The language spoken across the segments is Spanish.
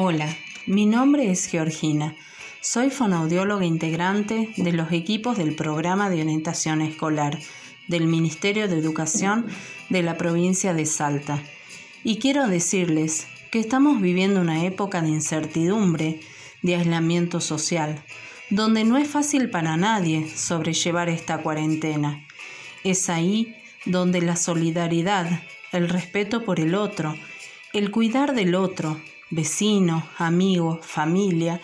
Hola, mi nombre es Georgina. Soy fonoaudióloga integrante de los equipos del programa de orientación escolar del Ministerio de Educación de la provincia de Salta. Y quiero decirles que estamos viviendo una época de incertidumbre, de aislamiento social, donde no es fácil para nadie sobrellevar esta cuarentena. Es ahí donde la solidaridad, el respeto por el otro, el cuidar del otro, vecino, amigo, familia,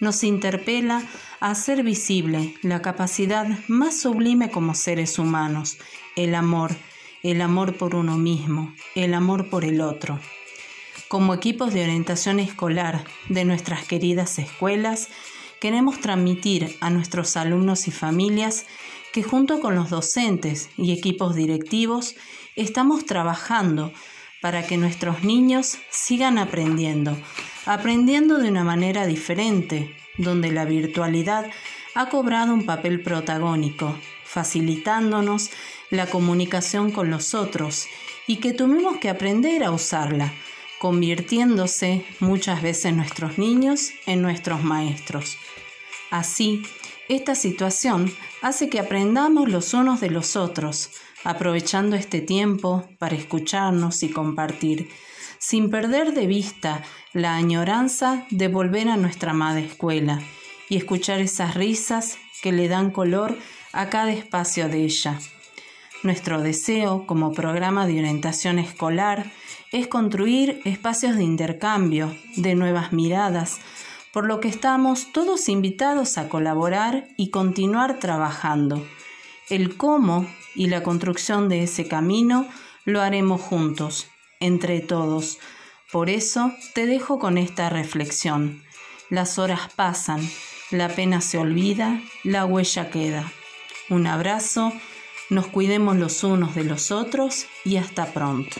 nos interpela a hacer visible la capacidad más sublime como seres humanos, el amor, el amor por uno mismo, el amor por el otro. Como equipos de orientación escolar de nuestras queridas escuelas, queremos transmitir a nuestros alumnos y familias que junto con los docentes y equipos directivos estamos trabajando para que nuestros niños sigan aprendiendo, aprendiendo de una manera diferente, donde la virtualidad ha cobrado un papel protagónico, facilitándonos la comunicación con los otros y que tuvimos que aprender a usarla, convirtiéndose muchas veces nuestros niños en nuestros maestros. Así, esta situación hace que aprendamos los unos de los otros, aprovechando este tiempo para escucharnos y compartir, sin perder de vista la añoranza de volver a nuestra amada escuela y escuchar esas risas que le dan color a cada espacio de ella. Nuestro deseo como programa de orientación escolar es construir espacios de intercambio, de nuevas miradas, por lo que estamos todos invitados a colaborar y continuar trabajando. El cómo y la construcción de ese camino lo haremos juntos, entre todos. Por eso te dejo con esta reflexión. Las horas pasan, la pena se olvida, la huella queda. Un abrazo, nos cuidemos los unos de los otros y hasta pronto.